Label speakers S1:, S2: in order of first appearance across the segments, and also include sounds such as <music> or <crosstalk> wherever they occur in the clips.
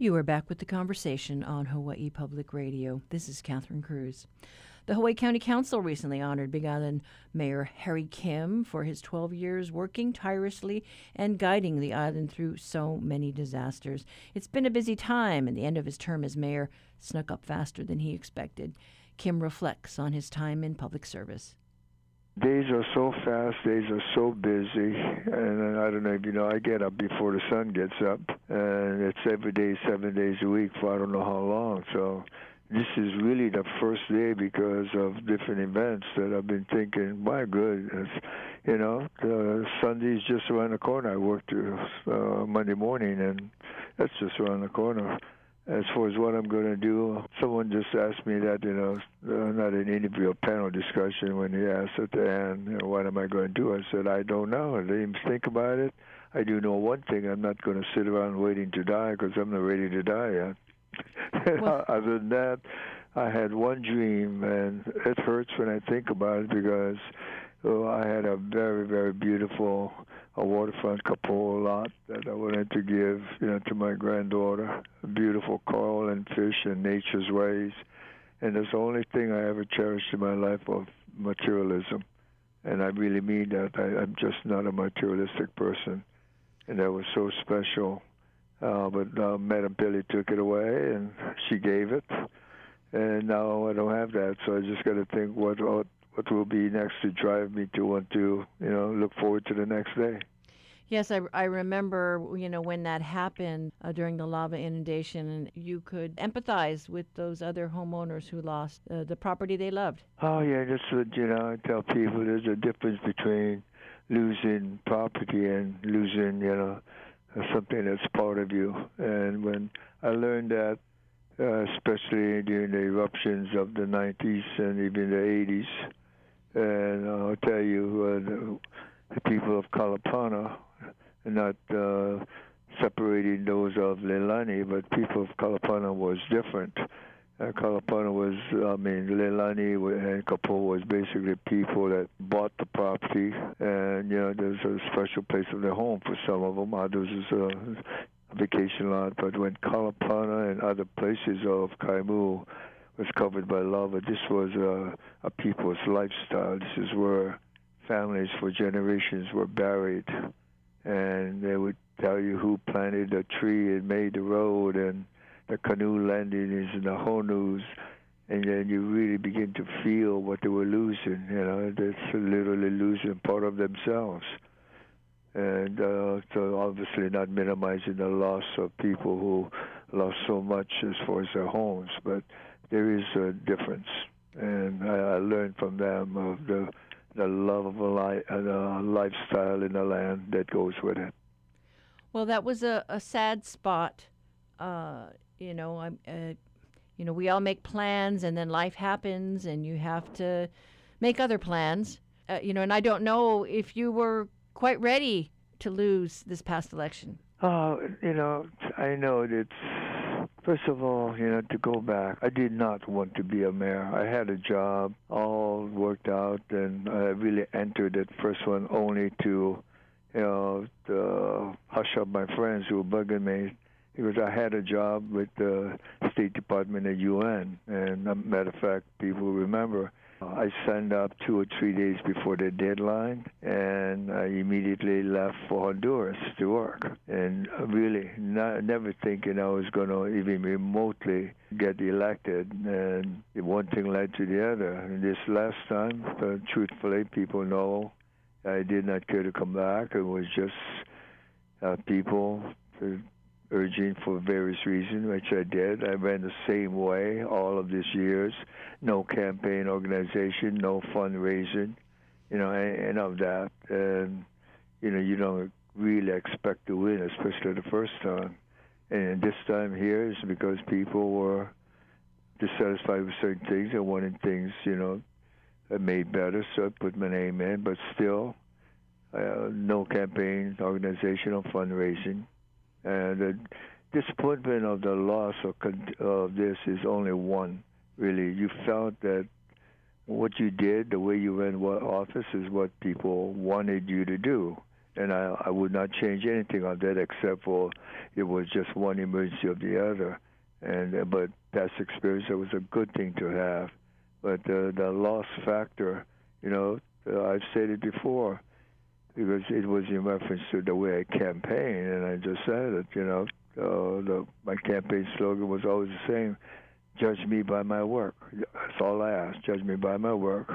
S1: You are back with the conversation on Hawaii Public Radio. This is Catherine Cruz. The Hawaii County Council recently honored Big Island Mayor Harry Kim for his 12 years working tirelessly and guiding the island through so many disasters. It's been a busy time, and the end of his term as mayor snuck up faster than he expected. Kim reflects on his time in public service
S2: days are so fast, days are so busy, and I don't know if you know, I get up before the sun gets up, and it's every day, seven days a week for I don't know how long. So this is really the first day because of different events that I've been thinking, my goodness, you know, the Sunday's just around the corner. I worked uh, Monday morning, and that's just around the corner as far as what I'm going to do, someone just asked me that, you know, uh, not an interview, a panel discussion, when he asked at the end, you know, what am I going to do? I said, I don't know. I didn't even think about it. I do know one thing. I'm not going to sit around waiting to die because I'm not ready to die yet. <laughs> Well, Other than that, I had one dream, and it hurts when I think about it because oh, I had a very, very beautiful a waterfront Kapoho lot that I wanted to give, you know, to my granddaughter. A beautiful coral and fish and nature's ways. And it's the only thing I ever cherished in my life of materialism. And I really mean that. I, I'm just not a materialistic person. And that was so special. Uh, but uh, Madam Pele took it away, and she gave it. And now I don't have that, so I just got to think what, what what will be next to drive me to want to, you know, look forward to the next day.
S1: Yes, I, I remember, you know, when that happened uh, during the lava inundation, and you could empathize with those other homeowners who lost uh, the property they loved.
S2: Oh, yeah, that's what, you know, I tell people there's a difference between losing property and losing, you know, something that's part of you. And when I learned that, uh, especially during the eruptions of the 90s and even the 80s, and I'll tell you, uh, the people of Kalapana, not uh, separating those of Leilani, but people of Kalapana was different. Uh, Kalapana was, I mean, Leilani and Kapoho was basically people that bought the property, and you know, there's a special place of their home for some of them. Others is a vacation lot. But when Kalapana and other places of Kaimu was covered by lava. This was a, a people's lifestyle. This is where families for generations were buried, and they would tell you who planted the tree and made the road and the canoe landings and the honus, and then you really begin to feel what they were losing. You know, that's literally losing part of themselves. And uh, so, obviously, not minimizing the loss of people who lost so much as far as their homes, but there is a difference, and I, I learned from them of the the love of a li- uh, lifestyle in the land that goes with it.
S1: Well, that was a, a sad spot. Uh, you know, I'm, uh, you know, we all make plans, and then life happens, and you have to make other plans. Uh, you know, and I don't know if you were quite ready to lose this past election.
S2: Oh, you know, I know it's First of all, you know, to go back, I did not want to be a mayor. I had a job, all worked out, and I really entered that first one only to, you know, to hush up my friends who were bugging me because I had a job with the State Department at UN. And matter of fact, people remember I signed up two or three days before the deadline, and I immediately left for Honduras to work. And really, not, never thinking I was going to even remotely get elected. And one thing led to the other. And this last time, uh, truthfully, people know I did not care to come back. It was just uh, people. Urging for various reasons, which I did. I ran the same way all of these years. No campaign organization, no fundraising, you know, and of that. And, you know, you don't really expect to win, especially the first time. And this time here is because people were dissatisfied with certain things and wanted things, you know, made better. So I put my name in, but still, uh, no campaign organization or fundraising and the disappointment of the loss of, of this is only one, really. You felt that what you did, the way you ran what office, is what people wanted you to do. and I, I would not change anything on that except for it was just one emergency of the other. And uh, but past experience, it was a good thing to have. But uh, the loss factor, you know, uh, I've said it before because it was in reference to the way I campaign, and I just said it. You know, uh, the, my campaign slogan was always the same: "Judge me by my work." That's all I ask. Judge me by my work,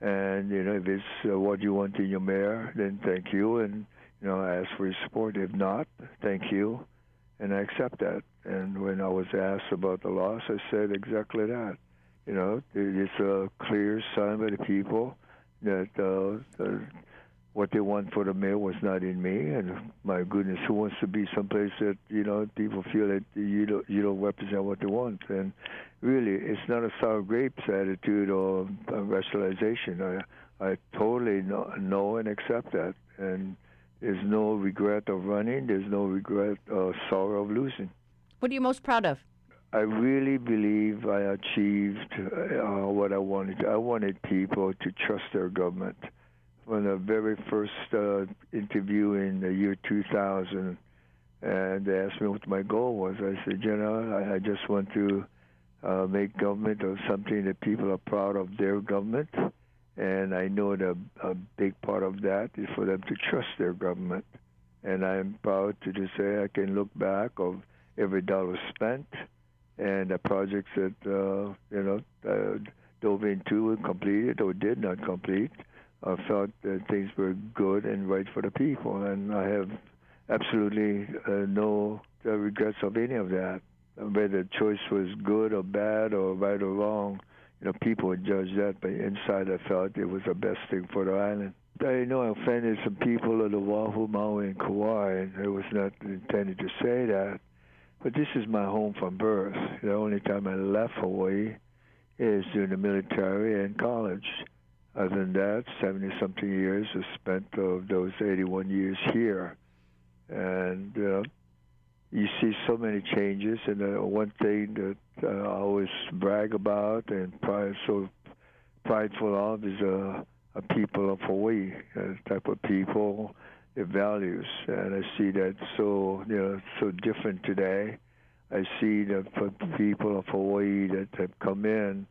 S2: and you know, if it's uh, what you want in your mayor, then thank you, and you know, I ask for your support. If not, thank you, and I accept that. And when I was asked about the loss, I said exactly that. You know, it's a clear sign by the people that uh, what they want for the mayor was not in me. And my goodness, who wants to be someplace that you know people feel that you don't you don't represent what they want? And really, it's not a sour grapes attitude or rationalization. I I totally know, know and accept that, and there's no regret of running. There's no regret or sorrow of losing.
S1: What are you most proud of?
S2: I really believe I achieved uh, what I wanted. I wanted people to trust their government from the very first uh, interview in the year 2000, and they asked me what my goal was. I said, you know, I, I just want to uh, make government of something that people are proud of their government, and I know that a big part of that is for them to trust their government. And I'm proud to just say I can look back of every dollar spent and the projects that uh, you know uh, dove into and completed or did not complete I felt that things were good and right for the people, and I have absolutely uh, no uh, regrets of any of that. Whether the choice was good or bad or right or wrong, you know, people would judge that. But inside, I felt it was the best thing for the island. I know I offended some people of the Oahu, Maui, and Kauai, and it was not intended to say that. But this is my home from birth. The only time I left Hawaii is during the military and college. Other than that, 70 something years is spent of those 81 years here. And uh, you see so many changes. And uh, one thing that uh, I always brag about and pride, so prideful of is uh, a people of Hawaii, a type of people, their values. And I see that so, you know, so different today. I see the people of Hawaii that have come in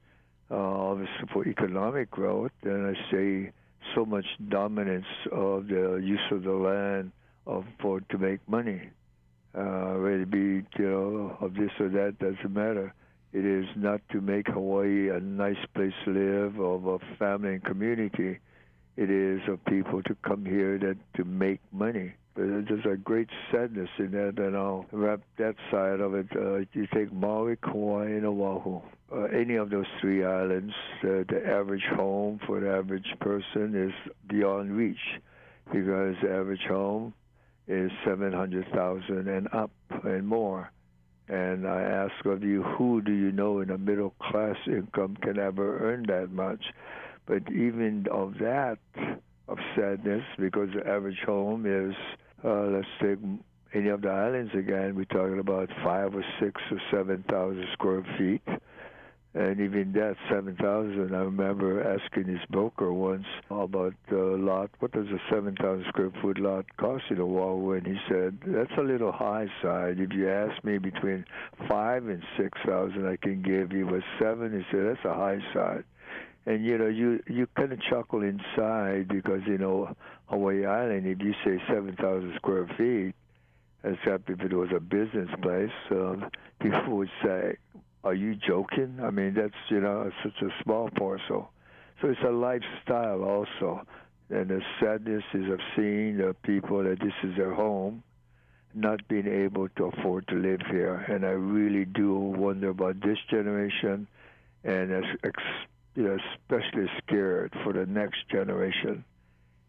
S2: obviously for economic growth, and I say so much dominance of the use of the land of for to make money. Uh, whether it be you know of this or that doesn't matter. It is not to make Hawaii a nice place to live of a family and community. It is of people to come here that to make money. There's a great sadness in that, and I'll wrap that side of it. Uh, you take Maui, Kauai, and Oahu. Uh, any of those three islands, uh, the average home for the average person is beyond reach because the average home is 700,000 and up and more. And I ask of you, who do you know in a middle class income can ever earn that much? But even of that, of sadness, because the average home is uh, let's take any of the islands again. We're talking about five or six or seven thousand square feet, and even that seven thousand. I remember asking his broker once about the lot. What does a seven thousand square foot lot cost in Oahu? And he said that's a little high side. If you ask me between five and six thousand, I can give you. But seven, he said that's a high side and you know you you kind of chuckle inside because you know Hawaii Island. If you say seven thousand square feet, except if it was a business place, um, people would say, "Are you joking?" I mean, that's you know such a small parcel. So it's a lifestyle also, and the sadness is of seeing the people that this is their home, not being able to afford to live here. And I really do wonder about this generation, and especially scared for the next generation.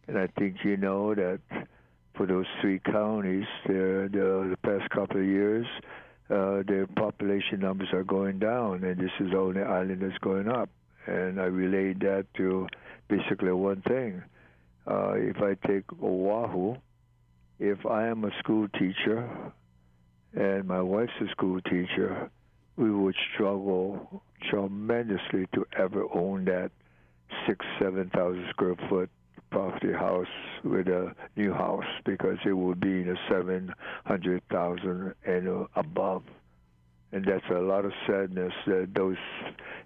S2: And I think you know that for those three counties, the, the past couple of years, uh, their population numbers are going down, and this is the only island that's going up. And I relate that to basically one thing. Uh, if I take Oahu, if I am a school teacher and my wife's a school teacher, we would struggle tremendously to ever own that six, seven thousand square foot property house with a new house because it will be in a seven hundred thousand and above, and that's a lot of sadness that those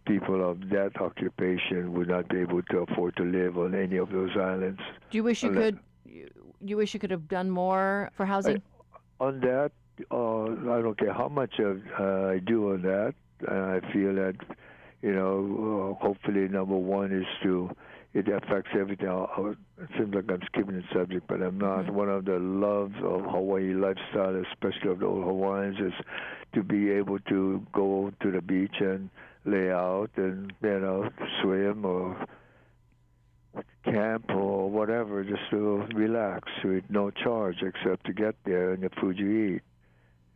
S2: people of that occupation would not be able to afford to live on any of those islands.
S1: Do you wish you could? You wish you could have done more for housing?
S2: I, on that, uh, I don't care how much of, uh, I do on that. I feel that, you know, uh, hopefully number one is to it affects everything. It seems like I'm skipping the subject, but I'm not. Mm-hmm. One of the loves of Hawaii lifestyle, especially of the old Hawaiians, is to be able to go to the beach and lay out and you know swim or camp or whatever, just to relax with no charge except to get there and the food you eat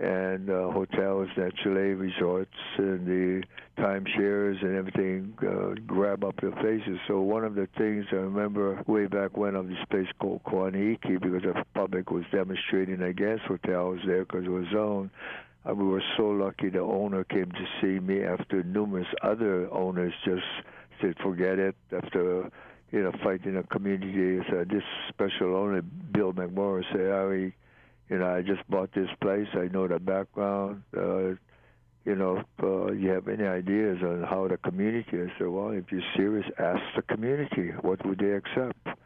S2: and uh, hotels, naturally, resorts, and the timeshares and everything uh, grab up your faces. So one of the things I remember way back when of this place called Kohanaiki, because the public was demonstrating against hotels there because it was zoned. Uh, we were so lucky the owner came to see me after numerous other owners just said forget it after you know fighting a community. So this special owner, Bill McMorris, said, "Harry." You know, I just bought this place. I know the background. Uh, you know, uh, you have any ideas on how the community is? So, well, if you're serious, ask the community. What would they accept?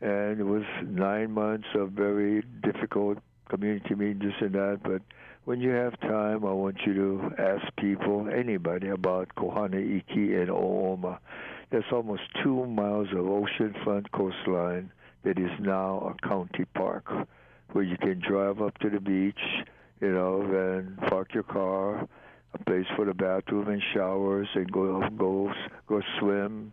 S2: And it was nine months of very difficult community meetings and that. But when you have time, I want you to ask people, anybody, about Kohanaiki and O'oma. There's almost two miles of oceanfront coastline that is now a county park where you can drive up to the beach, you know, and park your car, a place for the bathroom and showers, and go go go swim,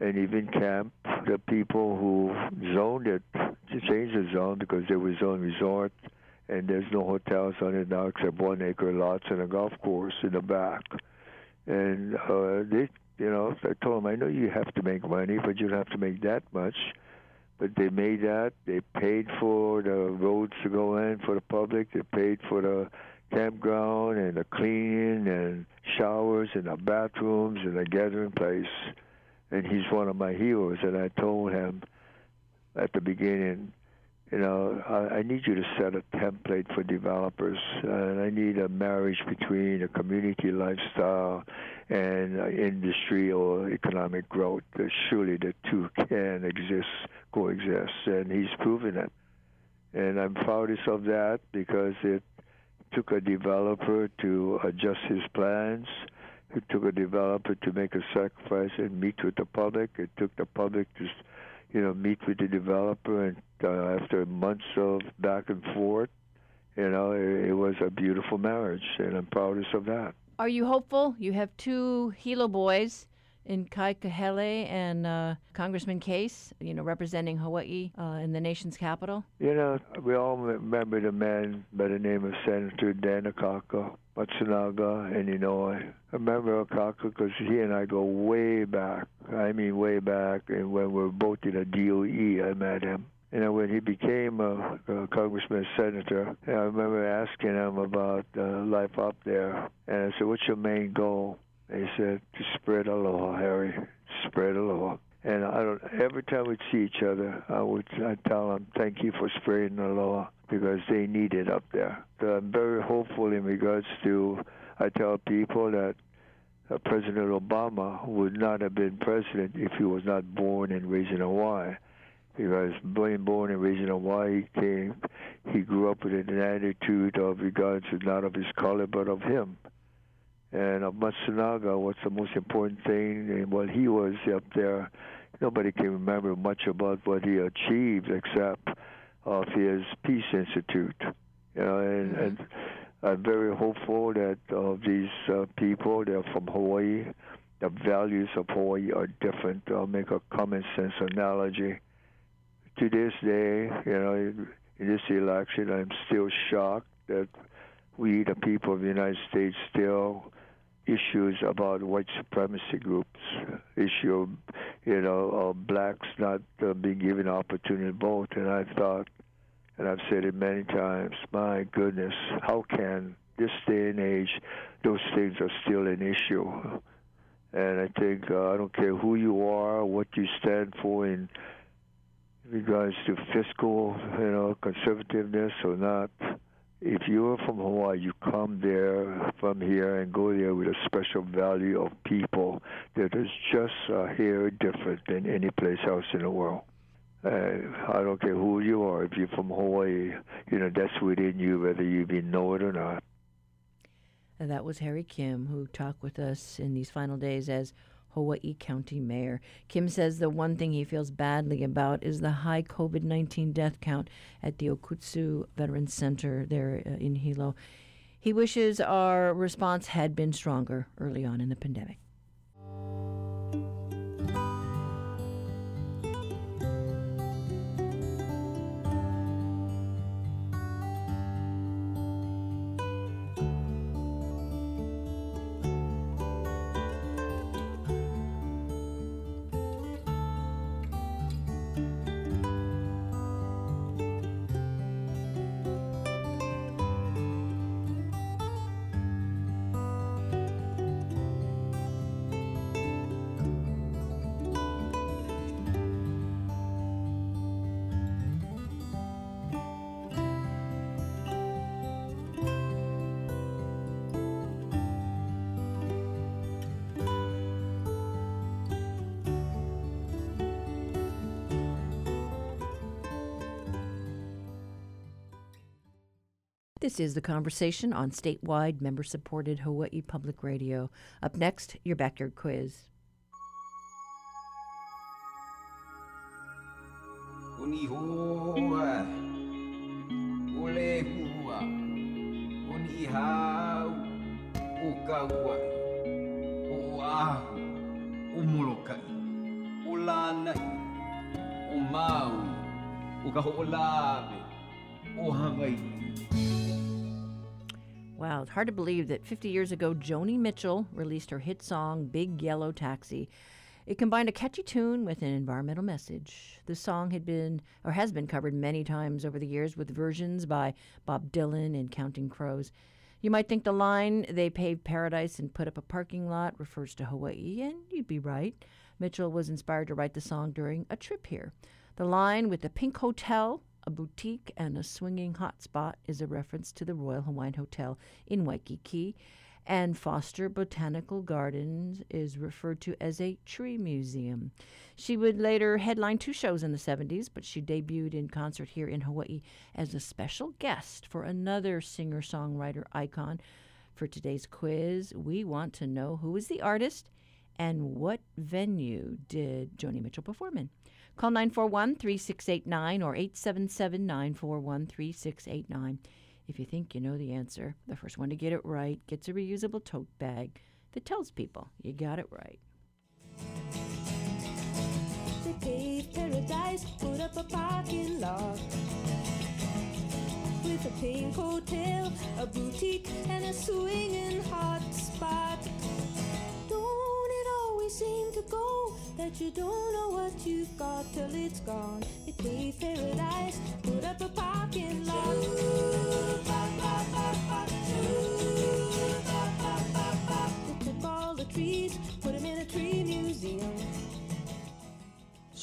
S2: and even camp. The people who zoned it to change the zone because there was zone resort, and there's no hotels on it now except one acre lots and a golf course in the back. And uh, they, you know, I told them, I know you have to make money, but you don't have to make that much but they made that. They paid for the roads to go in for the public. They paid for the campground and the cleaning and showers and the bathrooms and the gathering place. And he's one of my heroes. And I told him at the beginning, you know, I, I need you to set a template for developers, and I need a marriage between a community lifestyle and uh, industry or economic growth. Surely the two can exist, coexist, and he's proven it. And I'm proudest of that because it took a developer to adjust his plans. It took a developer to make a sacrifice and meet with the public. It took the public to you know, meet with the developer, and uh, after months of back and forth, you know, it, it was a beautiful marriage, and I'm proudest of that.
S1: Are you hopeful? You have two Hilo boys in Kai Kahele and uh, Congressman Case, you know, representing Hawaii uh, in the nation's capital?
S2: You know, we all remember the man by the name of Senator Dan Akaka, Matsunaga in Illinois. I remember Akaka because he and I go way back. I mean, way back, and when we were both in a DOE, I met him. And when he became a, a congressman, senator, I remember asking him about uh, life up there. And I said, "What's your main goal?" He said, to spread aloha, Harry, spread aloha. And I don't. Every time we'd see each other, I would I tell them, "Thank you for spreading aloha," because they need it up there. So I'm very hopeful in regards to. I tell people that uh, President Obama would not have been president if he was not born and raised in Hawaii. Because being born in Hawaii, he came, he grew up with an attitude of regards to not of his color but of him and of Matsunaga, what's the most important thing, and while he was up there, nobody can remember much about what he achieved except of his Peace Institute. You know, and, mm-hmm. and I'm very hopeful that of uh, these uh, people, they're from Hawaii. The values of Hawaii are different. I'll make a common sense analogy. To this day, you know, in this election, I'm still shocked that we, the people of the United States, still issues about white supremacy groups, issue, you know, of blacks not uh, being given opportunity to vote. And I thought, and I've said it many times, my goodness, how can this day and age those things are still an issue? And I think uh, I don't care who you are, what you stand for in regards to fiscal, you know, conservativeness or not. If you're from Hawaii, you come there from here and go there with a special value of people that is just a hair different than any place else in the world. Uh, I don't care who you are. If you're from Hawaii, you know that's within you, whether you even know it or not.
S1: And that was Harry Kim, who talked with us in these final days as Hawaii County Mayor. Kim says the one thing he feels badly about is the high COVID 19 death count at the Okutsu Veterans Center there uh, in Hilo. He wishes our response had been stronger early on in the pandemic. This is the conversation on statewide member supported Hawaii Public Radio. Up next, your backyard quiz. Wow, it's hard to believe that 50 years ago, Joni Mitchell released her hit song, Big Yellow Taxi. It combined a catchy tune with an environmental message. The song had been, or has been, covered many times over the years with versions by Bob Dylan and Counting Crows. You might think the line, they paved paradise and put up a parking lot, refers to Hawaii, and you'd be right. Mitchell was inspired to write the song during a trip here. The line with the pink hotel a boutique and a swinging hotspot is a reference to the Royal Hawaiian Hotel in Waikiki, and Foster Botanical Gardens is referred to as a tree museum. She would later headline two shows in the 70s, but she debuted in concert here in Hawaii as a special guest for another singer songwriter icon. For today's quiz, we want to know who is the artist and what venue did Joni Mitchell perform in. Call 941 3689 or 877 941 3689 if you think you know the answer. The first one to get it right gets a reusable tote bag that tells people you got it right.
S3: Paradise, put up a parking lot with a pink hotel, a boutique, and a swinging hot spot seem to go that you don't know what you've got till it's gone. It paved paradise, put up a parking lot. They all the trees, put them in a tree museum.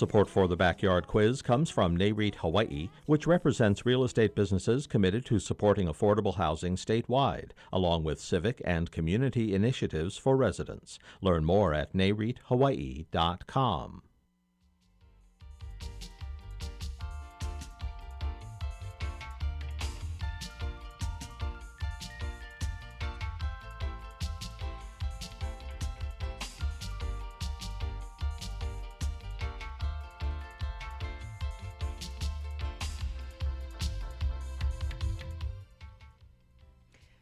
S4: Support for the Backyard Quiz comes from NAREIT Hawaii, which represents real estate businesses committed to supporting affordable housing statewide, along with civic and community initiatives for residents. Learn more at nareithawaii.com.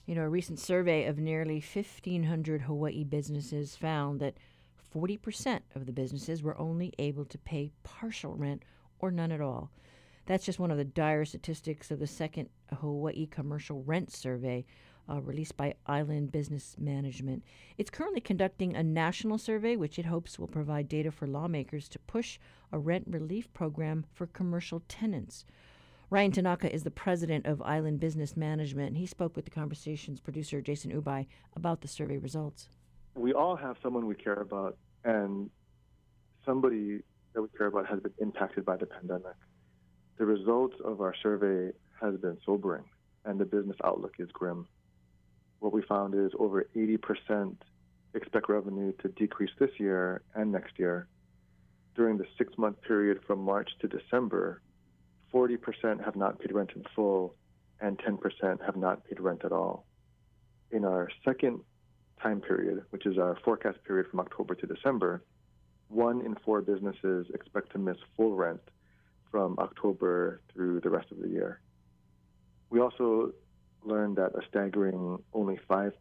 S1: You know, a recent survey of nearly 1,500 Hawaii businesses found that 40% of the businesses were only able to pay partial rent or none at all. That's just one of the dire statistics of the second Hawaii Commercial Rent Survey uh, released by Island Business Management. It's currently conducting a national survey, which it hopes will provide data for lawmakers to push a rent relief program for commercial tenants. Ryan Tanaka is the president of Island Business Management. He spoke with the conversation's producer, Jason Ubay, about the survey results.
S5: We all have someone we care about, and somebody that we care about has been impacted by the pandemic. The results of our survey has been sobering, and the business outlook is grim. What we found is over 80% expect revenue to decrease this year and next year. During the six month period from March to December, 40% have not paid rent in full, and 10% have not paid rent at all. In our second time period, which is our forecast period from October to December, one in four businesses expect to miss full rent from October through the rest of the year. We also learned that a staggering only 5%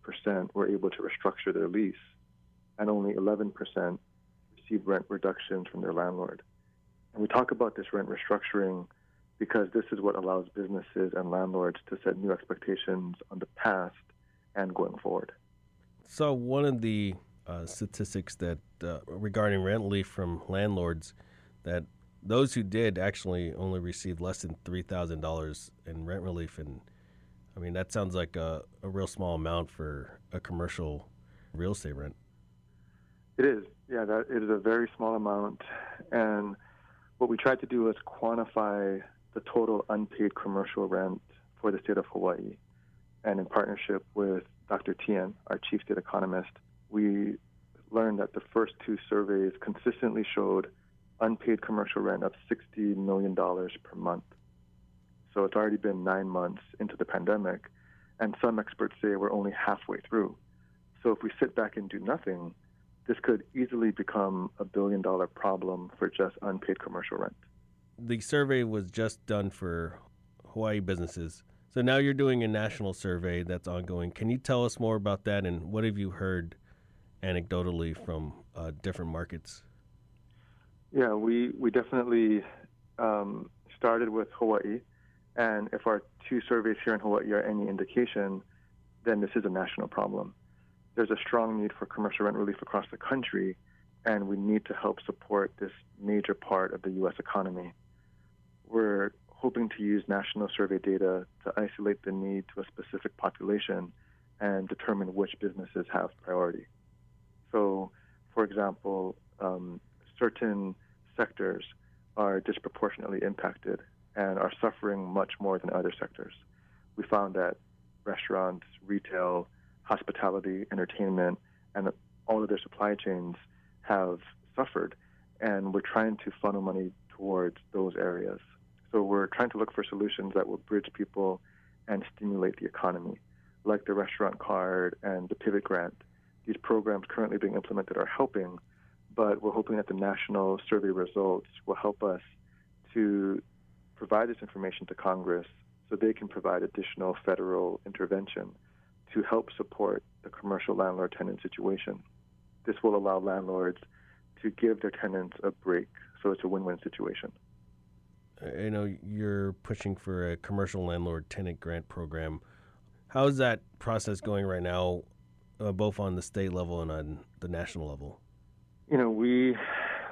S5: were able to restructure their lease, and only 11% received rent reductions from their landlord. And we talk about this rent restructuring because this is what allows businesses and landlords to set new expectations on the past and going forward.
S6: So, one of the uh, statistics that uh, regarding rent relief from landlords that those who did actually only received less than three thousand dollars in rent relief, and I mean that sounds like a, a real small amount for a commercial real estate rent.
S5: It is, yeah, that it is a very small amount, and what we tried to do was quantify the total unpaid commercial rent for the state of Hawaii, and in partnership with Dr. Tian, our chief state economist, we learned that the first two surveys consistently showed unpaid commercial rent of $60 million per month. So it's already been nine months into the pandemic, and some experts say we're only halfway through. So if we sit back and do nothing, this could easily become a billion dollar problem for just unpaid commercial rent.
S6: The survey was just done for Hawaii businesses. So now you're doing a national survey that's ongoing. Can you tell us more about that and what have you heard anecdotally from uh, different markets?
S5: Yeah, we, we definitely um, started with Hawaii. And if our two surveys here in Hawaii are any indication, then this is a national problem. There's a strong need for commercial rent relief across the country, and we need to help support this major part of the U.S. economy. We're hoping to use national survey data to isolate the need to a specific population and determine which businesses have priority. So, for example, um, certain sectors are disproportionately impacted and are suffering much more than other sectors. We found that restaurants, retail, hospitality, entertainment, and all of their supply chains have suffered, and we're trying to funnel money towards those areas. So we're trying to look for solutions that will bridge people and stimulate the economy, like the restaurant card and the pivot grant. These programs currently being implemented are helping, but we're hoping that the national survey results will help us to provide this information to Congress so they can provide additional federal intervention to help support the commercial landlord tenant situation. This will allow landlords to give their tenants a break, so it's a win win situation.
S6: I know you're pushing for a commercial landlord tenant grant program. How is that process going right now, uh, both on the state level and on the national level?
S5: You know, we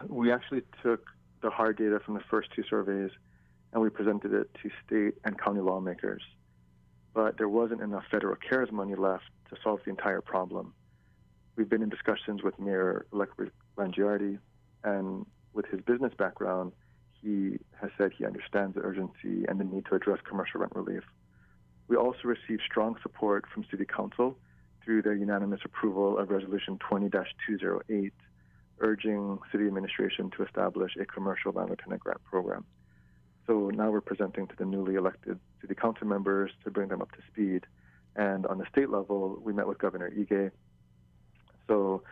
S5: we actually took the hard data from the first two surveys and we presented it to state and county lawmakers. But there wasn't enough federal CARES money left to solve the entire problem. We've been in discussions with Mayor Electric Langiardi, and with his business background, he has said he understands the urgency and the need to address commercial rent relief. We also received strong support from City Council through their unanimous approval of Resolution 20 208, urging City Administration to establish a commercial landlord tenant grant program. So now we're presenting to the newly elected City Council members to bring them up to speed. And on the state level, we met with Governor Ige. So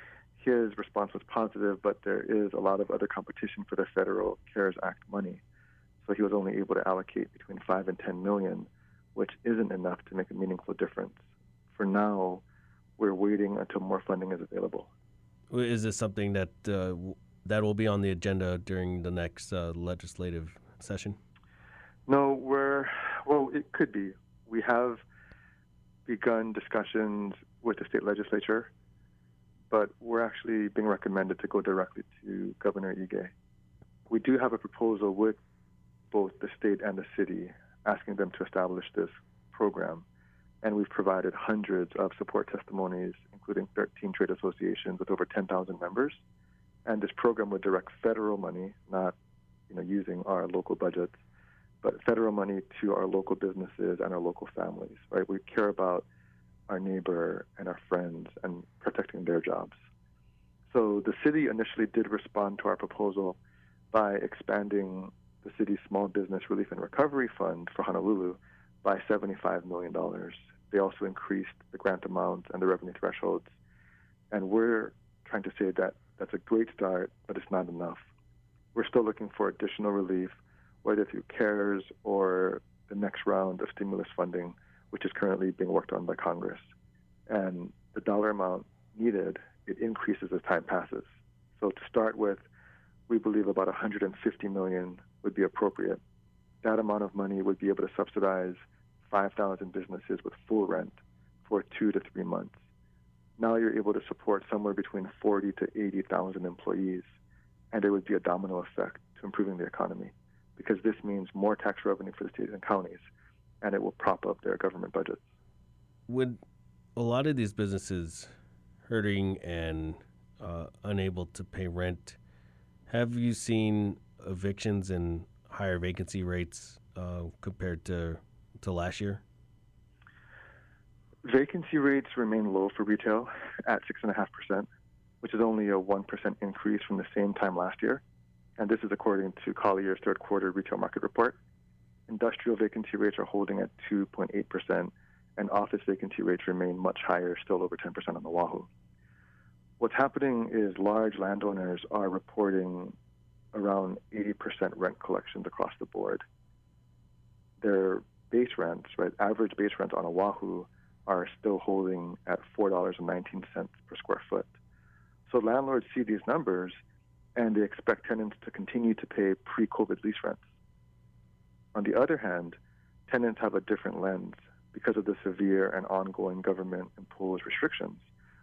S5: his response was positive, but there is a lot of other competition for the federal CARES Act money. So he was only able to allocate between five and ten million, which isn't enough to make a meaningful difference. For now, we're waiting until more funding is available.
S6: Is this something that uh, that will be on the agenda during the next uh, legislative session?
S5: No, we're well. It could be. We have begun discussions with the state legislature but we're actually being recommended to go directly to Governor Ige. We do have a proposal with both the state and the city asking them to establish this program. And we've provided hundreds of support testimonies, including 13 trade associations with over 10,000 members. And this program would direct federal money, not you know, using our local budgets, but federal money to our local businesses and our local families, right? We care about our neighbor and our friends and protecting their jobs. So the city initially did respond to our proposal by expanding the city's Small Business Relief and Recovery Fund for Honolulu by $75 million. They also increased the grant amount and the revenue thresholds. And we're trying to say that that's a great start, but it's not enough. We're still looking for additional relief, whether through CARES or the next round of stimulus funding, which is currently being worked on by Congress. And the dollar amount needed, it increases as time passes. So to start with, we believe about 150 million would be appropriate. That amount of money would be able to subsidize 5,000 businesses with full rent for two to three months. Now you're able to support somewhere between 40 to 80,000 employees, and there would be a domino effect to improving the economy because this means more tax revenue for the states and counties, and it will prop up their government budgets.
S6: Would a lot of these businesses hurting and uh, unable to pay rent, have you seen evictions and higher vacancy rates uh, compared to to last year?
S5: Vacancy rates remain low for retail at 6.5%, which is only a 1% increase from the same time last year. And this is according to Collier's third quarter retail market report. Industrial vacancy rates are holding at 2.8%, and office vacancy rates remain much higher, still over 10% on Oahu. What's happening is large landowners are reporting around 80% rent collections across the board. Their base rents, right, average base rents on Oahu are still holding at $4.19 per square foot. So landlords see these numbers and they expect tenants to continue to pay pre COVID lease rents. On the other hand, tenants have a different lens because of the severe and ongoing government imposed restrictions,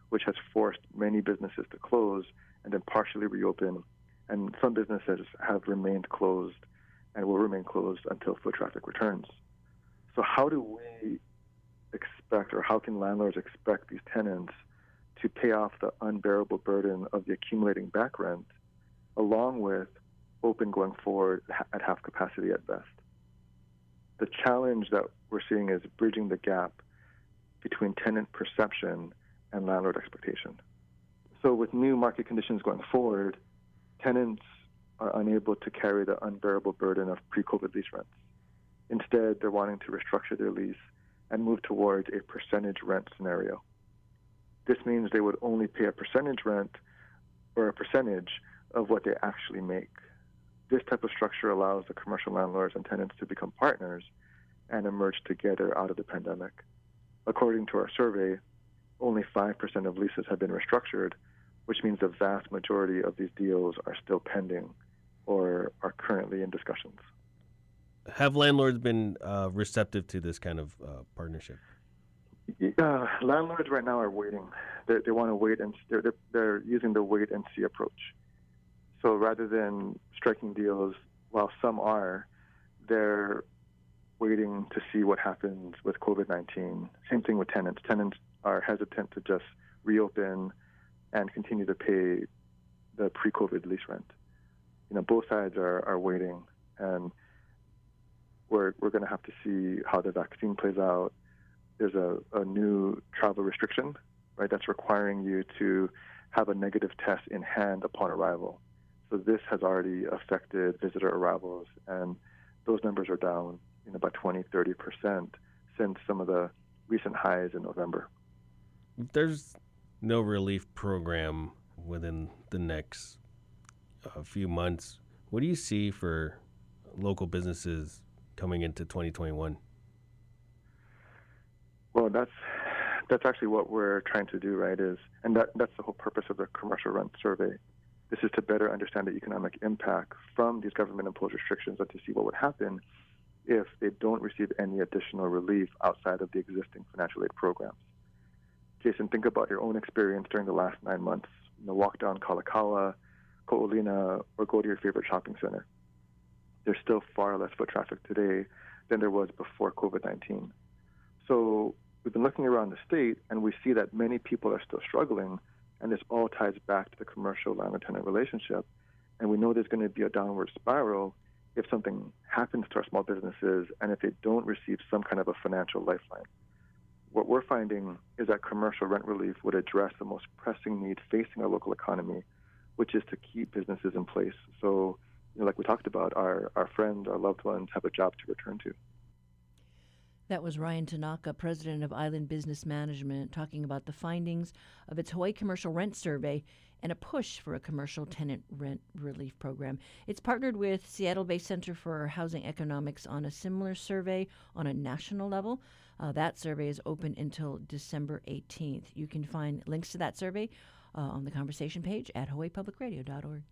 S5: which has forced many businesses to close and then partially reopen. And some businesses have remained closed and will remain closed until foot traffic returns. So, how do we expect, or how can landlords expect these tenants to pay off the unbearable burden of the accumulating back rent, along with open going forward at half capacity at best? The challenge that we're seeing is bridging the gap between tenant perception and landlord expectation. So, with new market conditions going forward, tenants are unable to carry the unbearable burden of pre COVID lease rents. Instead, they're wanting to restructure their lease and move towards a percentage rent scenario. This means they would only pay a percentage rent or a percentage of what they actually make. This type of structure allows the commercial landlords and tenants to become partners and emerge together out of the pandemic. According to our survey, only 5% of leases have been restructured, which means the vast majority of these deals are still pending or are currently in discussions
S6: have landlords been uh, receptive to this kind of uh, partnership?
S5: Uh, landlords right now are waiting. They, they want to wait and they're, they're, they're using the wait and see approach. So rather than striking deals, while some are, they're waiting to see what happens with COVID 19. Same thing with tenants. Tenants are hesitant to just reopen and continue to pay the pre COVID lease rent. You know, both sides are, are waiting. And we're, we're going to have to see how the vaccine plays out. There's a, a new travel restriction, right, that's requiring you to have a negative test in hand upon arrival. So this has already affected visitor arrivals, and those numbers are down you know, by 20, 30 percent since some of the recent highs in November.
S6: There's no relief program within the next uh, few months. What do you see for local businesses coming into 2021?
S5: Well, that's that's actually what we're trying to do, right? Is and that that's the whole purpose of the commercial rent survey. This is to better understand the economic impact from these government-imposed restrictions, and to see what would happen if they don't receive any additional relief outside of the existing financial aid programs. Jason, think about your own experience during the last nine months. You know, walk down Kalakaua, Ko'olina, or go to your favorite shopping center there's still far less foot traffic today than there was before COVID 19. So we've been looking around the state and we see that many people are still struggling, and this all ties back to the commercial landlord tenant relationship. And we know there's going to be a downward spiral if something happens to our small businesses and if they don't receive some kind of a financial lifeline. What we're finding is that commercial rent relief would address the most pressing need facing our local economy, which is to keep businesses in place. So, you know, like we talked about, our, our friends, our loved ones have a job to return to.
S1: That was Ryan Tanaka, president of Island Business Management, talking about the findings of its Hawaii Commercial Rent Survey and a push for a commercial tenant rent relief program. It's partnered with Seattle based Center for Housing Economics on a similar survey on a national level. Uh, that survey is open until December 18th. You can find links to that survey uh, on the conversation page at hawaiipublicradio.org.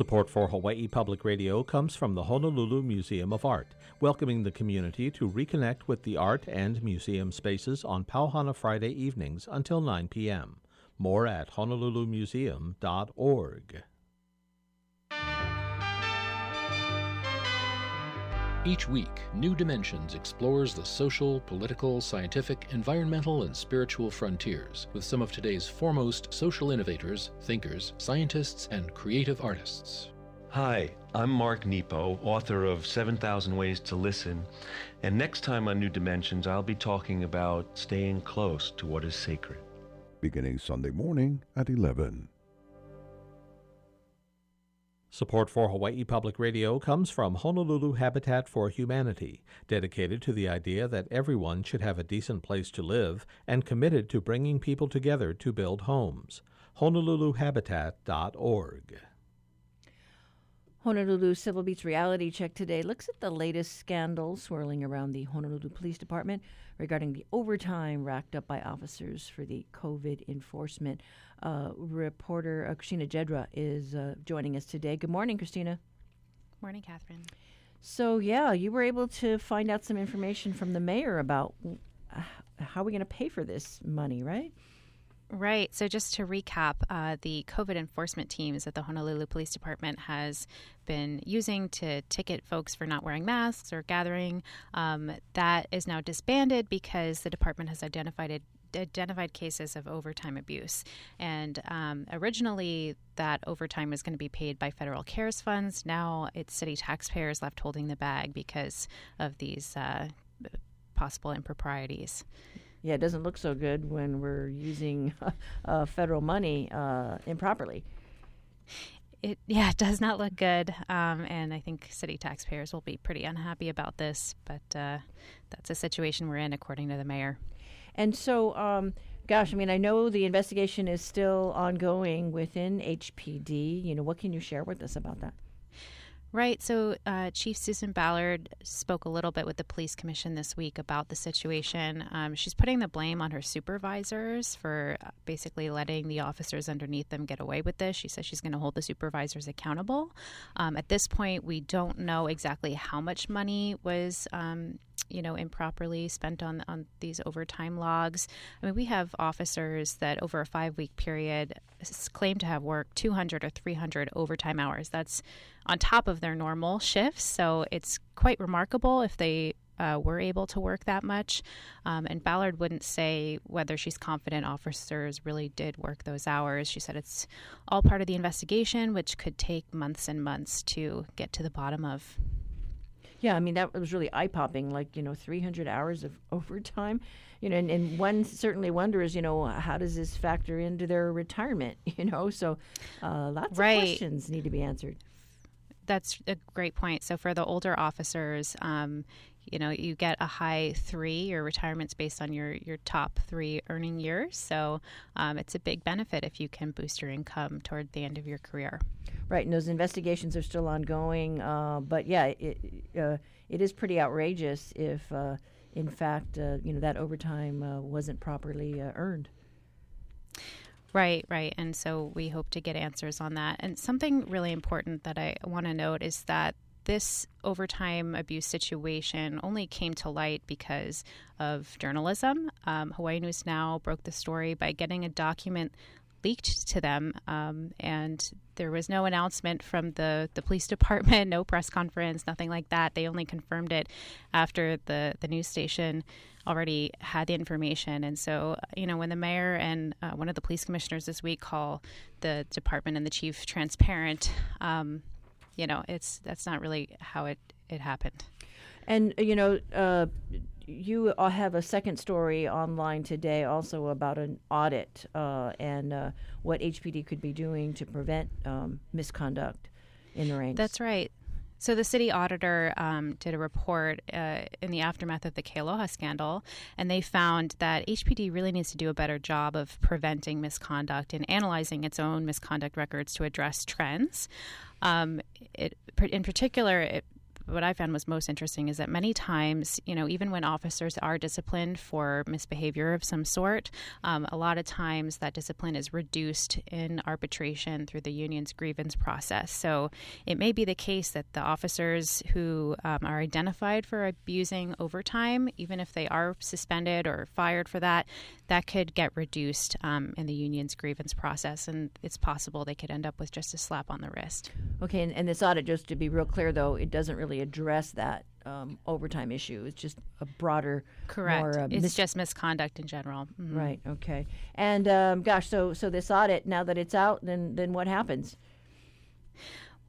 S4: Support for Hawaii Public Radio comes from the Honolulu Museum of Art, welcoming the community to reconnect with the art and museum spaces on Pauhana Friday evenings until 9 p.m. More at honolulumuseum.org.
S7: Each week, New Dimensions explores the social, political, scientific, environmental, and spiritual frontiers with some of today's foremost social innovators, thinkers, scientists, and creative artists.
S8: Hi, I'm Mark Nepo, author of 7,000 Ways to Listen, and next time on New Dimensions, I'll be talking about staying close to what is sacred.
S9: Beginning Sunday morning at 11.
S4: Support for Hawaii Public Radio comes from Honolulu Habitat for Humanity, dedicated to the idea that everyone should have a decent place to live and committed to bringing people together to build homes. HonoluluHabitat.org.
S1: Honolulu Civil Beat's reality check today looks at the latest scandal swirling around the Honolulu Police Department regarding the overtime racked up by officers for the COVID enforcement. Uh, reporter uh, Christina Jedra is uh, joining us today. Good morning, Christina.
S10: Morning, Catherine.
S1: So, yeah, you were able to find out some information from the mayor about uh, how we're going to pay for this money, right?
S10: Right. So, just to recap, uh, the COVID enforcement teams that the Honolulu Police Department has been using to ticket folks for not wearing masks or gathering, um, that is now disbanded because the department has identified it identified cases of overtime abuse. And um, originally, that overtime was going to be paid by federal CARES funds. Now it's city taxpayers left holding the bag because of these uh, possible improprieties.
S1: Yeah, it doesn't look so good when we're using <laughs> uh, federal money uh, improperly.
S10: It yeah, it does not look good, um, and I think city taxpayers will be pretty unhappy about this. But uh, that's a situation we're in, according to the mayor.
S1: And so, um, gosh, I mean, I know the investigation is still ongoing within HPD. You know, what can you share with us about that?
S10: Right. So, uh, Chief Susan Ballard spoke a little bit with the police commission this week about the situation. Um, she's putting the blame on her supervisors for uh, basically letting the officers underneath them get away with this. She says she's going to hold the supervisors accountable. Um, at this point, we don't know exactly how much money was. Um, you know, improperly spent on on these overtime logs. I mean, we have officers that over a five week period claim to have worked 200 or 300 overtime hours. That's on top of their normal shifts. So it's quite remarkable if they uh, were able to work that much. Um, and Ballard wouldn't say whether she's confident officers really did work those hours. She said it's all part of the investigation, which could take months and months to get to the bottom of.
S1: Yeah, I mean that was really eye popping. Like you know, 300 hours of <laughs> overtime. You know, and, and one certainly wonders, you know, how does this factor into their retirement? <laughs> You know, so uh, lots
S10: Right.
S1: of questions need to be answered.
S10: That's a great point. So for the older officers, um, you know, you get a high three. Your retirement's based on your your top three earning years. So um, it's a big benefit if you can boost your income toward the end of your career.
S1: Right, and those investigations are still ongoing. Uh, but yeah, it uh, it is pretty outrageous if, uh, in fact, uh, you know that overtime uh, wasn't properly uh, earned.
S10: Right, right. And so we hope to get answers on that. And something really important that I want to note is that this overtime abuse situation only came to light because of journalism. Um, Hawaii News Now broke the story by getting a document leaked to them, um, and there was no announcement from the, the police <laughs> department, no press conference, nothing like that. They only confirmed it after the, the news station already had the information. And so, you know, when the mayor and uh, one of the police commissioners this week call the department and the chief transparent, um, you know, it's that's not really how it, it happened.
S1: And you know, uh, you have a second story online today, also about an audit uh, and uh, what HPD could be doing to prevent um, misconduct in the ranks.
S10: That's right. So the city auditor um, did a report uh, in the aftermath of the Kealoha scandal, and they found that HPD really needs to do a better job of preventing misconduct and analyzing its own misconduct records to address trends. Um, it, in particular, it what I found was most interesting is that many times, you know, even when officers are disciplined for misbehavior of some sort, um, a lot of times that discipline is reduced in arbitration through the union's grievance process. So it may be the case that the officers who um, are identified for abusing overtime, even if they are suspended or fired for that, that could get reduced um, in the union's grievance process, and it's possible they could end up with just a slap on the wrist.
S1: Okay, and, and this audit, just to be real clear, though, it doesn't really address that um, overtime issue. It's just a broader,
S10: correct.
S1: More, uh,
S10: it's
S1: mis-
S10: just misconduct in general. Mm-hmm.
S1: Right. Okay. And um, gosh, so so this audit, now that it's out, then then what happens?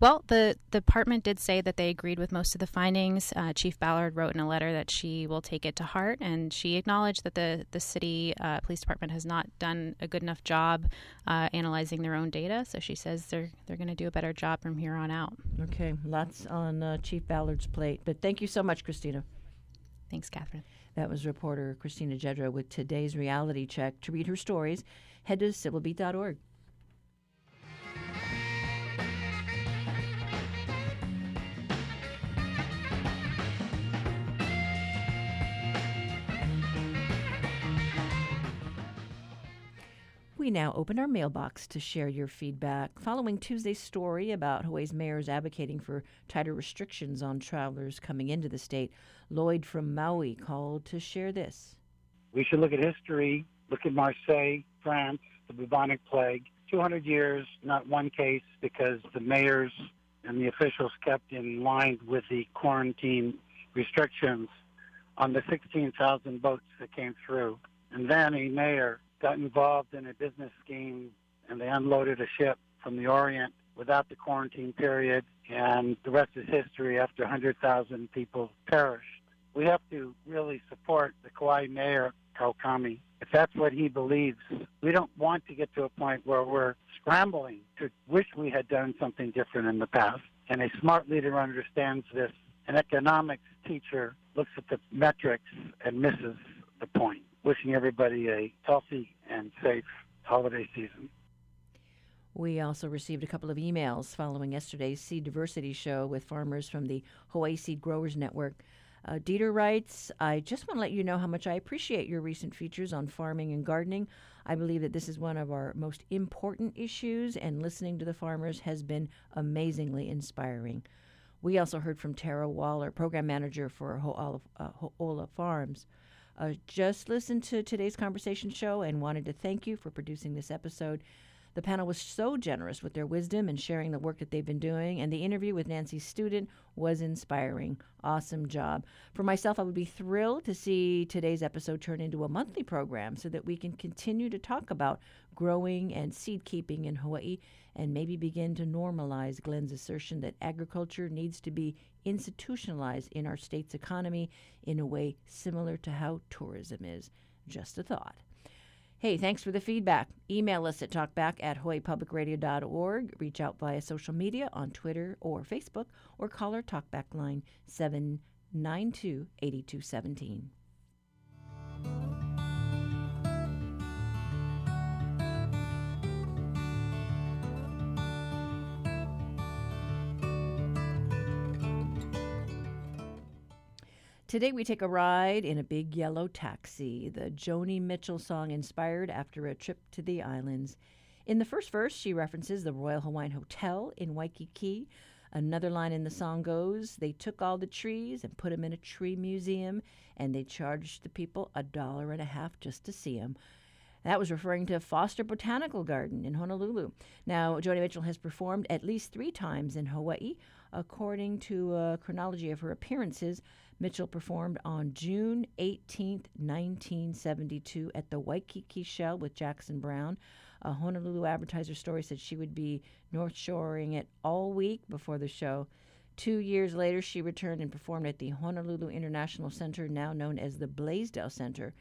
S10: Well, the, the department did say that they agreed with most of the findings. Uh, Chief Ballard wrote in a letter that she will take it to heart, and she acknowledged that the the city uh, police department has not done a good enough job uh, analyzing their own data. So she says they're they're going to do a better job from here on out.
S1: Okay, lots on uh, Chief Ballard's plate. But thank you so much, Christina.
S10: Thanks, Catherine.
S1: That was reporter Christina Jedra with today's reality check. To read her stories, head to civilbeat.org. We now open our mailbox to share your feedback. Following Tuesday's story about Hawaii's mayors advocating for tighter restrictions on travelers coming into the state, Lloyd from Maui called to share this.
S11: We should look at history, look at Marseille, France, the bubonic plague. 200 years, not one case, because the mayors and the officials kept in line with the quarantine restrictions on the 16,000 boats that came through. And then a mayor got involved in a business scheme and they unloaded a ship from the Orient without the quarantine period, and the rest is history after 100,000 people perished. We have to really support the Kauai mayor, Kawakami. If that's what he believes, we don't want to get to a point where we're scrambling to wish we had done something different in the past. And a smart leader understands this. An economics teacher looks at the metrics and misses the point wishing everybody a healthy and safe holiday season.
S1: We also received a couple of emails following yesterday's Seed Diversity Show with farmers from the Hawaii Seed Growers Network. Uh, Dieter writes, I just want to let you know how much I appreciate your recent features on farming and gardening. I believe that this is one of our most important issues, and listening to the farmers has been amazingly inspiring. We also heard from Tara Waller, program manager for Ho'ola, uh, Ho'ola Farms. Uh, just listened to today's conversation show and wanted to thank you for producing this episode. The panel was so generous with their wisdom and sharing the work that they've been doing, and the interview with Nancy Student was inspiring. Awesome job. For myself, I would be thrilled to see today's episode turn into a monthly program so that we can continue to talk about growing and seed keeping in Hawaii and maybe begin to normalize Glenn's assertion that agriculture needs to be institutionalized in our state's economy in a way similar to how tourism is. Just a thought. Hey, thanks for the feedback. Email us at talkback at hawaiipublicradio.org. Reach out via social media on Twitter or Facebook, or call our talkback line 792 8217. Today we take a ride in a big yellow taxi, the Joni Mitchell song inspired after a trip to the islands. In the first verse, she references the Royal Hawaiian Hotel in Waikiki. Another line in the song goes, They took all the trees and put them in a tree museum, and they charged the people a dollar and a half just to see them. That was referring to Foster Botanical Garden in Honolulu. Now, Joni Mitchell has performed at least three times in Hawaii. According to a chronology of her appearances, Mitchell performed on June 18, 1972, at the Waikiki Shell with Jackson Browne. A Honolulu Advertiser story said she would be North Shoring it all week before the show. Two years later, she returned and performed at the Honolulu International Center, now known as the Blaisdell Center.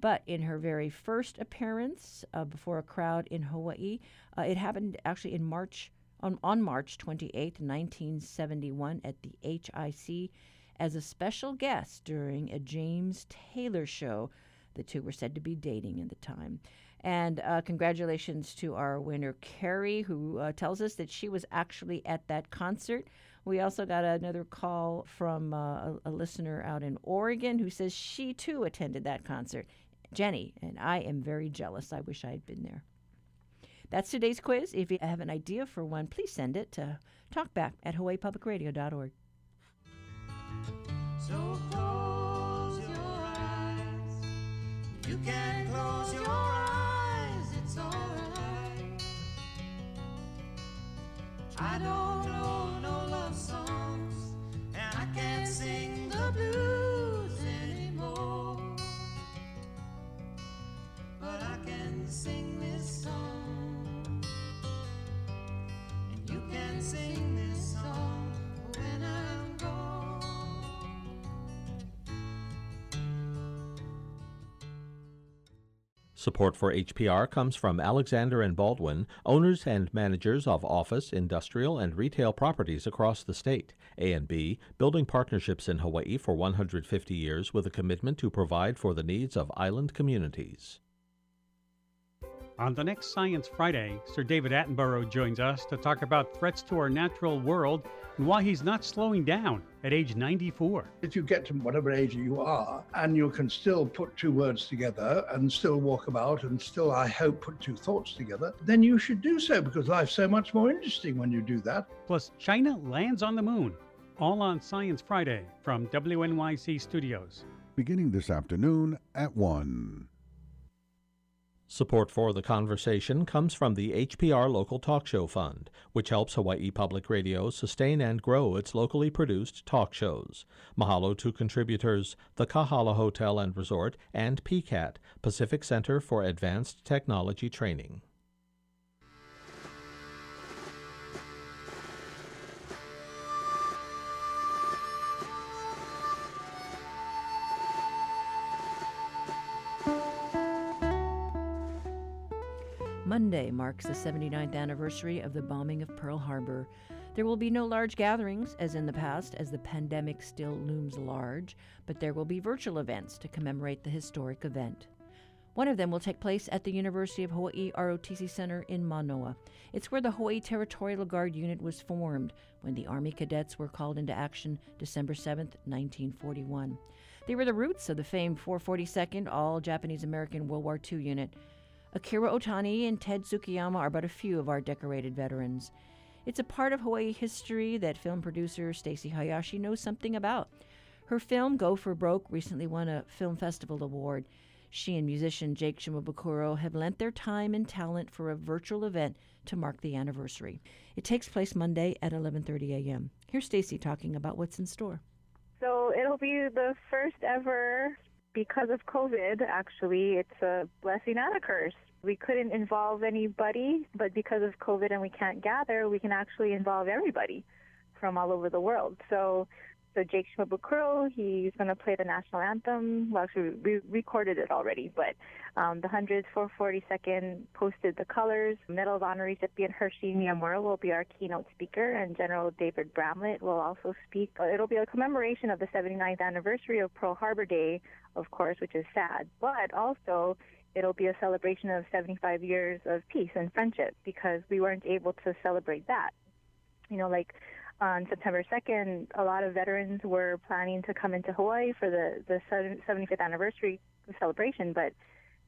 S1: But in her very first appearance uh, before a crowd in Hawaii, uh, it happened actually in March on, on March 28, 1971, at the HIC as a special guest during a James Taylor show. The two were said to be dating at the time. And uh, congratulations to our winner, Carrie, who uh, tells us that she was actually at that concert. We also got another call from uh, a, a listener out in Oregon who says she too attended that concert. Jenny, and I am very jealous. I wish I had been there. That's today's quiz. If you have an idea for one, please send it to talkback at hawaiipublicradio.org.
S3: So close your eyes. You can close your eyes, it's alright. I don't
S4: Support for HPR comes from Alexander and Baldwin, owners and managers of office, industrial, and retail properties across the state. A&B, building partnerships in Hawaii for 150 years with a commitment to provide for the needs of island communities.
S12: On the next Science Friday, Sir David Attenborough joins us to talk about threats to our natural world and why he's not slowing down at age 94.
S13: If you get to whatever age you are and you can still put two words together and still walk about and still, I hope, put two thoughts together, then you should do so because life's so much more interesting when you do that.
S12: Plus, China lands on the moon. All on Science Friday from WNYC Studios.
S9: Beginning this afternoon at 1.
S4: Support for the conversation comes from the HPR Local Talk Show Fund, which helps Hawaii Public Radio sustain and grow its locally produced talk shows. Mahalo to contributors the Kahala Hotel and Resort and PCAT, Pacific Center for Advanced Technology Training.
S1: Monday marks the 79th anniversary of the bombing of Pearl Harbor. There will be no large gatherings as in the past, as the pandemic still looms large, but there will be virtual events to commemorate the historic event. One of them will take place at the University of Hawaii ROTC Center in Manoa. It's where the Hawaii Territorial Guard Unit was formed when the Army cadets were called into action December 7, 1941. They were the roots of the famed 442nd All Japanese American World War II unit. Akira Otani and Ted Tsukiyama are but a few of our decorated veterans. It's a part of Hawaii history that film producer Stacy Hayashi knows something about. Her film, Go for Broke, recently won a Film Festival Award. She and musician Jake Shimabukuro have lent their time and talent for a virtual event to mark the anniversary. It takes place Monday at 11:30 a.m. Here's Stacy talking about what's in store.
S14: So it'll be the first ever because of COVID, actually, it's a blessing and a curse. We couldn't involve anybody, but because of COVID and we can't gather, we can actually involve everybody from all over the world. So, so Jake Shimabukuro, he's going to play the national anthem. Well, actually, we recorded it already, but um, the 100th, 442nd posted the colors. Medal of Honor recipient Hershey Miyamura will be our keynote speaker, and General David Bramlett will also speak. Uh, It'll be a commemoration of the 79th anniversary of Pearl Harbor Day, of course, which is sad, but also it'll be a celebration of 75 years of peace and friendship because we weren't able to celebrate that. You know, like on September 2nd, a lot of veterans were planning to come into Hawaii for the, the 75th anniversary celebration, but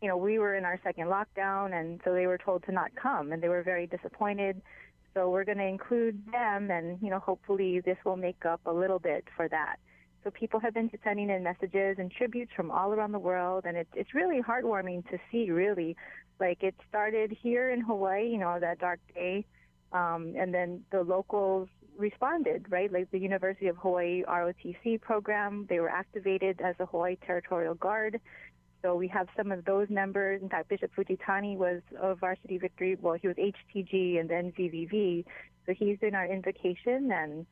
S14: you know, we were in our second lockdown, and so they were told to not come, and they were very disappointed. So we're going to include them, and you know, hopefully this will make up a little bit for that. So people have been sending in messages and tributes from all around the world, and it's it's really heartwarming to see. Really, like it started here in Hawaii, you know, that dark day, um, and then the locals responded, right? Like the University of Hawaii ROTC program, they were activated as a Hawaii Territorial Guard. So we have some of those members. In fact, Bishop Fujitani was of Varsity Victory. Well, he was HTG and then VVV. So he's in our invocation. And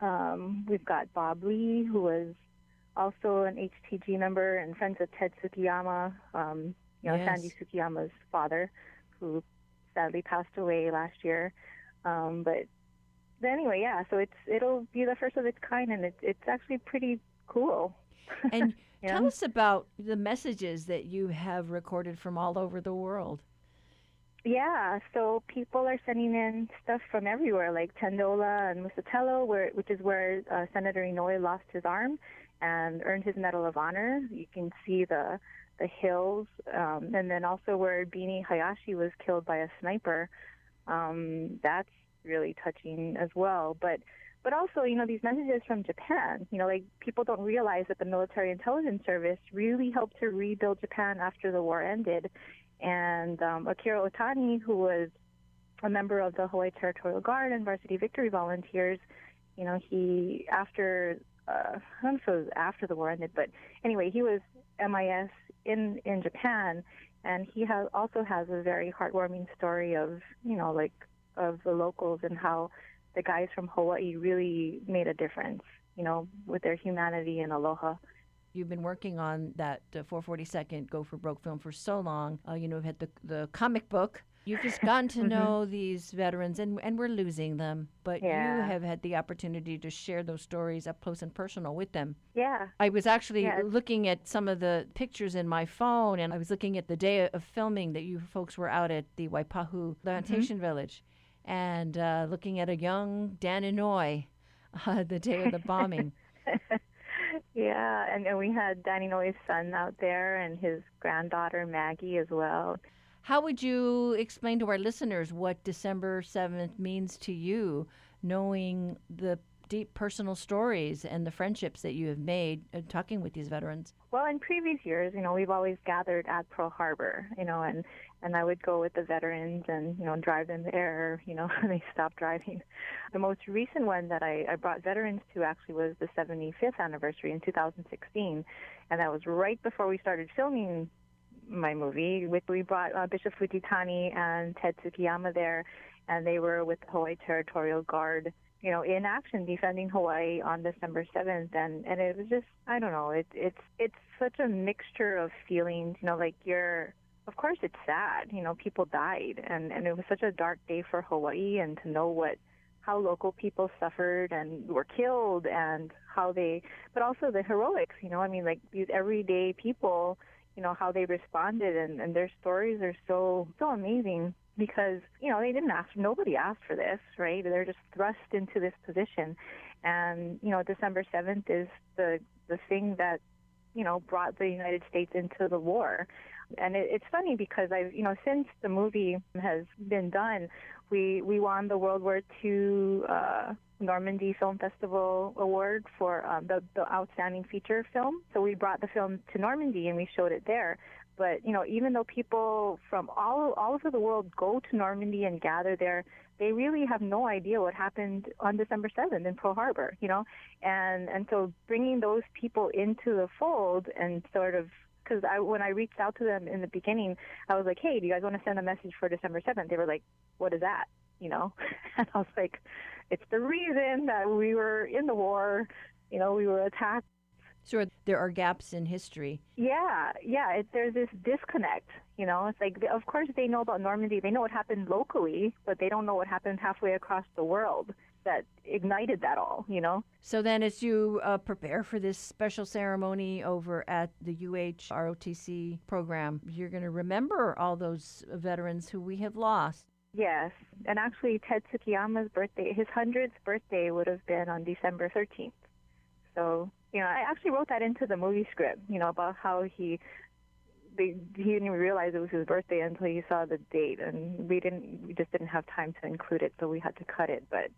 S14: um, we've got Bob Lee, who was also an HTG member and friends of Ted Tsukiyama, um, you know,
S1: Yes.
S14: Sandy Tsukiyama's father, who sadly passed away last year. Um, but anyway, yeah. So it's it'll be the first of its kind, and it's it's actually pretty cool.
S1: And <laughs>
S14: You
S1: tell us about the messages that you have recorded from all over the world.
S14: Yeah, so people are sending in stuff from everywhere, like Tendola and Musatello, where which is where uh, Senator Inouye lost his arm and earned his Medal of Honor. You can see the the hills, um, and then also where Bini Hayashi was killed by a sniper. Um, that's really touching as well. But but also, you know, these messages from Japan, you know, like people don't realize that the military intelligence service really helped to rebuild Japan after the war ended. And um, Akira Otani, who was a member of the Hawaii Territorial Guard and Varsity Victory Volunteers, you know, he after uh, I don't it was after the war ended, but anyway, he was MIS in in Japan, and he has also has a very heartwarming story of you know like of the locals and how the guys from Hawaii really made a difference, you know, with their humanity and aloha.
S1: You've been working on that uh, 442nd Go for Broke film for so long. Uh, you know, we've had the, the comic book. You've just <laughs> gotten to
S14: Mhm.
S1: know these veterans, and, and we're losing them. But you have had the opportunity to share those stories up close and personal with them.
S14: Yeah.
S1: I was actually
S14: Yeah,
S1: looking at some of the pictures in my phone, and I was looking at the day of filming that you folks were out at the Waipahu plantation village, and uh, looking at a young Dan Inouye <laughs> uh, the day of the bombing. <laughs>
S14: yeah, and, and we had Dan Inouye's son out there and his granddaughter Maggie as well.
S1: How would you explain to our listeners what December 7th means to you, knowing the deep personal stories and the friendships that you have made uh, talking with these veterans?
S14: Well, in previous years, you know, we've always gathered at Pearl Harbor, you know, and and I would go with the veterans and you know drive them there, you know, <laughs> they stopped driving. The most recent one that I, I brought veterans to actually was the 75th anniversary in 2016, and that was right before we started filming my movie. With we brought uh, Bishop Fujitani and Ted Tsukiyama there, and they were with the Hawaii Territorial Guard you know, in action defending Hawaii on December 7th. And, and it was just, I don't know, it, it's, it's such a mixture of feelings, you know, like you're, of course it's sad, you know, people died and, and it was such a dark day for Hawaii and to know what, how local people suffered and were killed and how they, but also the heroics, you know, I mean, like these everyday people, you know, how they responded and, and their stories are so, so amazing because you know they didn't ask nobody asked for this right? They're just thrust into this position. And you know december 7th is the the thing that you know brought the united states into the war. And it, it's funny because i've you know since the movie has been done we we won the world war ii uh Normandy Film Festival award for um, the, the outstanding feature film. So we brought the film to Normandy and we showed it there but you know even though people from all all over the world go to Normandy and gather there they really have no idea what happened on December 7th in Pearl Harbor you know? And and so bringing those people into the fold and sort of because I when I reached out to them in the beginning I was like hey do you guys want to send a message for December 7th they were like what is that? You know? <laughs> And I was like it's the reason that we were in the war you know we were attacked
S1: Sure, there are gaps in history.
S14: yeah, yeah. It, there's this disconnect. You know, it's like, of course, they know about Normandy. They know what happened locally, but they don't know what happened halfway across the world that ignited that all. You know.
S1: So then, as you uh, prepare for this special ceremony over at the UH ROTC program, you're going to remember all those veterans who we have lost.
S14: Yes, and actually, Ted Tsukiyama's birthday, his hundredth birthday, would have been on December 13th. So, you know, I actually wrote that into the movie script. You know, about how he they, he didn't even realize it was his birthday until he saw the date, and we didn't, we just didn't have time to include it, so we had to cut it. But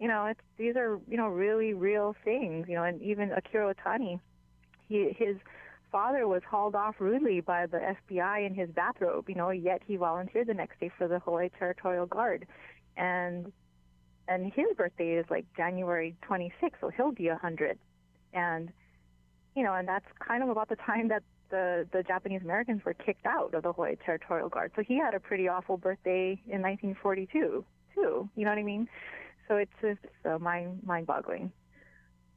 S14: you know, it's these are you know really real things. You know, and even Akira Otani, he his father was hauled off rudely by the FBI in his bathrobe. You know, yet he volunteered the next day for the Hawaii Territorial Guard, and and his birthday is like January 26th, so he'll be a hundred, and you know, and that's kind of about the time that the the Japanese Americans were kicked out of the Hawaii Territorial Guard. So he had a pretty awful birthday in 1942 too. You know what I mean? So it's just uh, mind mind boggling.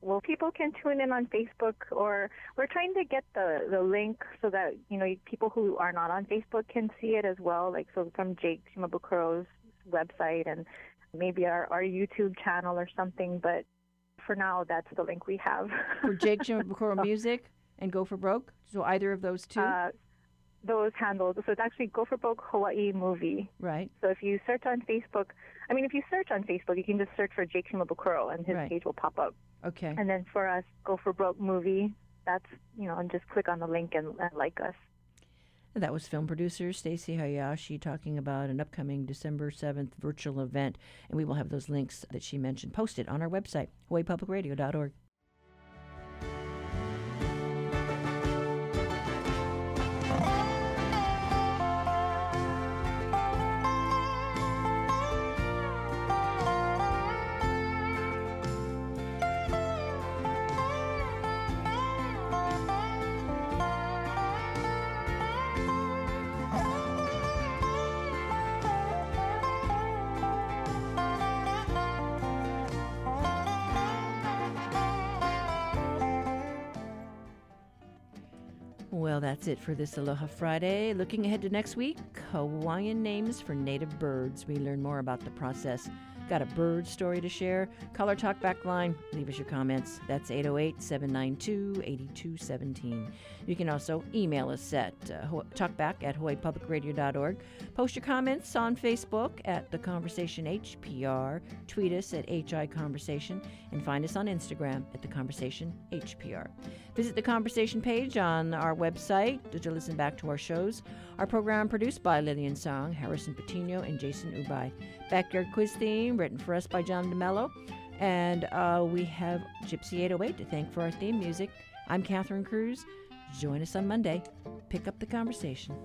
S14: Well, people can tune in on Facebook, or we're trying to get the the link so that you know people who are not on Facebook can see it as well. Like so from Jake Shimabukuro's website and maybe our our YouTube channel or something. But for now, that's the link we have.
S1: for Jake Shimabukuro <laughs> Music and Go for Broke. So either of those two.
S14: Uh, those handles. So it's actually Go for Broke Hawaii movie.
S1: Right.
S14: So if you search on Facebook, I mean, if you search on Facebook, you can just search for Jake Shimabukuro and his
S1: Right.
S14: page will pop up.
S1: Okay.
S14: And then for us, Go for Broke movie. That's you know, and just click on the link and, and like us.
S1: That was film producer Stacy Hayashi talking about an upcoming December 7th virtual event. And we will have those links that she mentioned posted on our website, hawaiipublicradio.org. that's it for this Aloha Friday. Looking ahead to next week, Hawaiian names for native birds. We learn more about the process. Got a bird story to share? Call our talkback line. Leave us your comments. That's 808 792 8217. You can also email us at uh, talkback at hawaiipublicradio.org. Post your comments on Facebook at The Conversation HPR. Tweet us at HI Conversation. And find us on Instagram at The Conversation HPR. Visit the conversation page on our website to listen back to our shows. Our program produced by Lillian Song, Harrison Patino, and Jason Ubay. Backyard quiz theme written for us by John DeMello. And uh, we have Gypsy 808 to thank for our theme music. I'm Catherine Cruz. Join us on Monday. Pick up the conversation.